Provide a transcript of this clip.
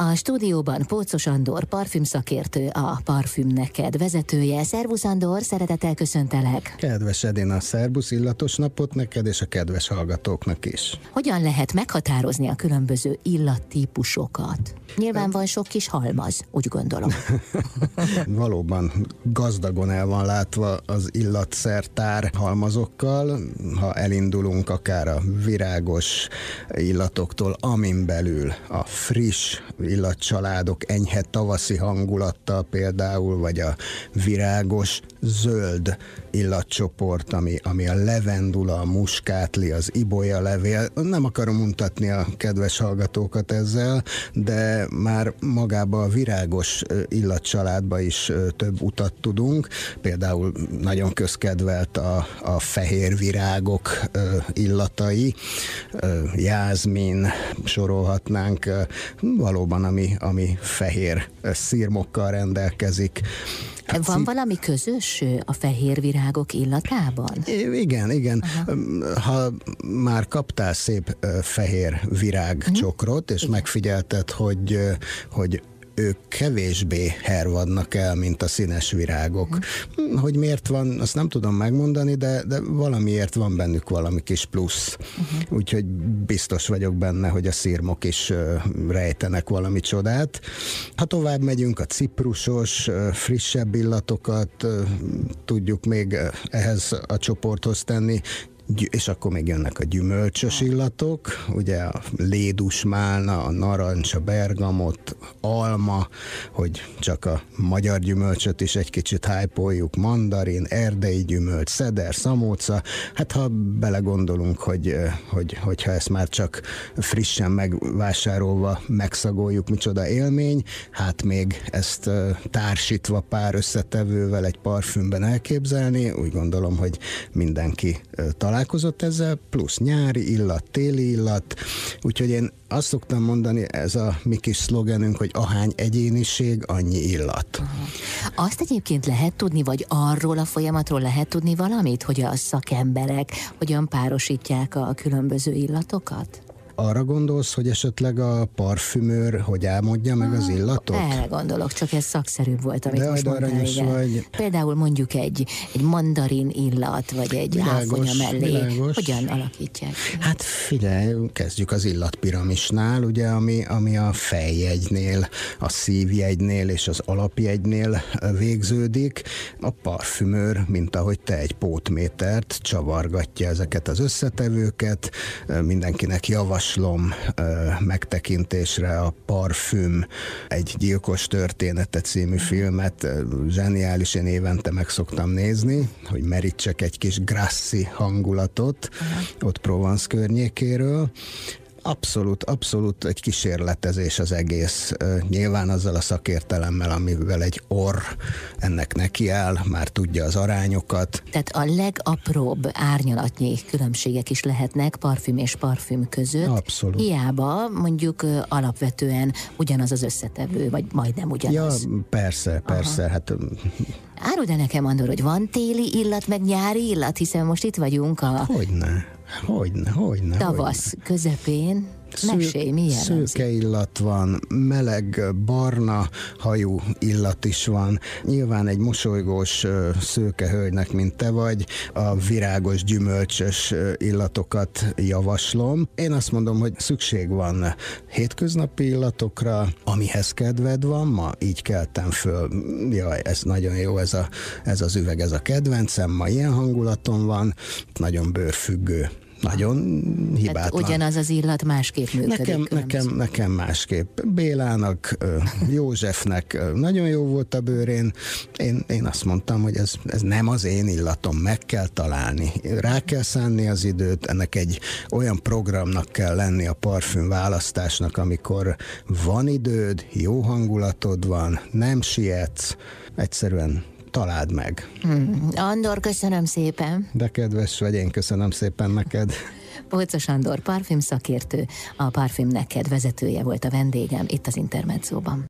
A stúdióban Pócos Andor, parfümszakértő, a Parfüm Neked vezetője. Szervusz Andor, szeretettel köszöntelek. Kedves Edina, szervusz, illatos napot neked és a kedves hallgatóknak is. Hogyan lehet meghatározni a különböző illattípusokat? Nyilván van sok kis halmaz, úgy gondolom. Valóban gazdagon el van látva az illatszertár halmazokkal, ha elindulunk akár a virágos illatoktól, amin belül a friss illatcsaládok enyhe tavaszi hangulattal például, vagy a virágos zöld illatcsoport, ami, ami a levendula, a muskátli, az ibolya levél. Nem akarom mutatni a kedves hallgatókat ezzel, de már magába a virágos illatcsaládba is több utat tudunk. Például nagyon közkedvelt a, a fehér virágok illatai, jázmin sorolhatnánk, valóban ami, ami fehér szírmokkal rendelkezik. Hát Van valami közös a fehér virágok illatában? Igen, igen. Aha. Ha már kaptál szép fehér virágcsokrot, és uh-huh. megfigyelted, hogy, hogy ők kevésbé hervadnak el, mint a színes virágok. Mm. Hogy miért van, azt nem tudom megmondani, de, de valamiért van bennük valami kis plusz. Uh-huh. Úgyhogy biztos vagyok benne, hogy a szirmok is rejtenek valami csodát. Ha tovább megyünk, a ciprusos, frissebb illatokat tudjuk még ehhez a csoporthoz tenni és akkor még jönnek a gyümölcsös illatok, ugye a lédusmálna, a narancs, a bergamot, alma, hogy csak a magyar gyümölcsöt is egy kicsit hájpoljuk, mandarin, erdei gyümölcs, szeder, szamóca, hát ha belegondolunk, hogy, hogy, hogyha ezt már csak frissen megvásárolva megszagoljuk, micsoda élmény, hát még ezt társítva pár összetevővel egy parfümben elképzelni, úgy gondolom, hogy mindenki talál találkozott ezzel, plusz nyári illat, téli illat, úgyhogy én azt szoktam mondani, ez a mi kis szlogenünk, hogy ahány egyéniség, annyi illat. Azt egyébként lehet tudni, vagy arról a folyamatról lehet tudni valamit, hogy a szakemberek hogyan párosítják a különböző illatokat? Arra gondolsz, hogy esetleg a parfümőr hogy álmodja meg az illatot? Erre gondolok, csak ez szakszerűbb volt, amit De most mondtál, vagy. Például mondjuk egy, egy mandarin illat, vagy egy világos, áfonya mellé. Világos. Hogyan alakítják? Hát figyelj, kezdjük az illatpiramisnál, ugye, ami, ami a fejjegynél, a szívjegynél és az alapjegynél végződik. A parfümőr, mint ahogy te egy pótmétert, csavargatja ezeket az összetevőket, mindenkinek javas javaslom megtekintésre a Parfüm, egy gyilkos története című filmet. Zseniális, én évente meg szoktam nézni, hogy merítsek egy kis Grassi hangulatot, ott Provence környékéről. Abszolút, abszolút egy kísérletezés az egész. Nyilván azzal a szakértelemmel, amivel egy orr ennek nekiáll, már tudja az arányokat. Tehát a legapróbb árnyalatnyi különbségek is lehetnek parfüm és parfüm között. Abszolút. Hiába mondjuk alapvetően ugyanaz az összetevő, vagy majdnem ugyanaz. Ja, persze, persze. Aha. Hát Áruld el nekem, Andor, hogy van téli illat, meg nyári illat, hiszen most itt vagyunk a... Hogyne. Hogyne, hogyne. Tavasz hogyne. közepén. Mesélj, mi Szőke illat van, meleg, barna hajú illat is van. Nyilván egy mosolygós szőke hölgynek, mint te vagy, a virágos, gyümölcsös illatokat javaslom. Én azt mondom, hogy szükség van hétköznapi illatokra, amihez kedved van, ma így keltem föl. Jaj, ez nagyon jó, ez, a, ez az üveg, ez a kedvencem, ma ilyen hangulaton van, nagyon bőrfüggő nagyon hibátlan. Hát ugyanaz az illat másképp működik. Nekem, nekem, nekem másképp. Bélának, Józsefnek nagyon jó volt a bőrén. Én, én azt mondtam, hogy ez, ez nem az én illatom, meg kell találni. Rá kell szánni az időt, ennek egy olyan programnak kell lenni a parfüm választásnak, amikor van időd, jó hangulatod van, nem sietsz, egyszerűen találd meg. Hmm. Andor, köszönöm szépen. De kedves vagy, én köszönöm szépen neked. Polcos Andor, parfüm szakértő, a Parfüm Neked vezetője volt a vendégem itt az Intermedzóban.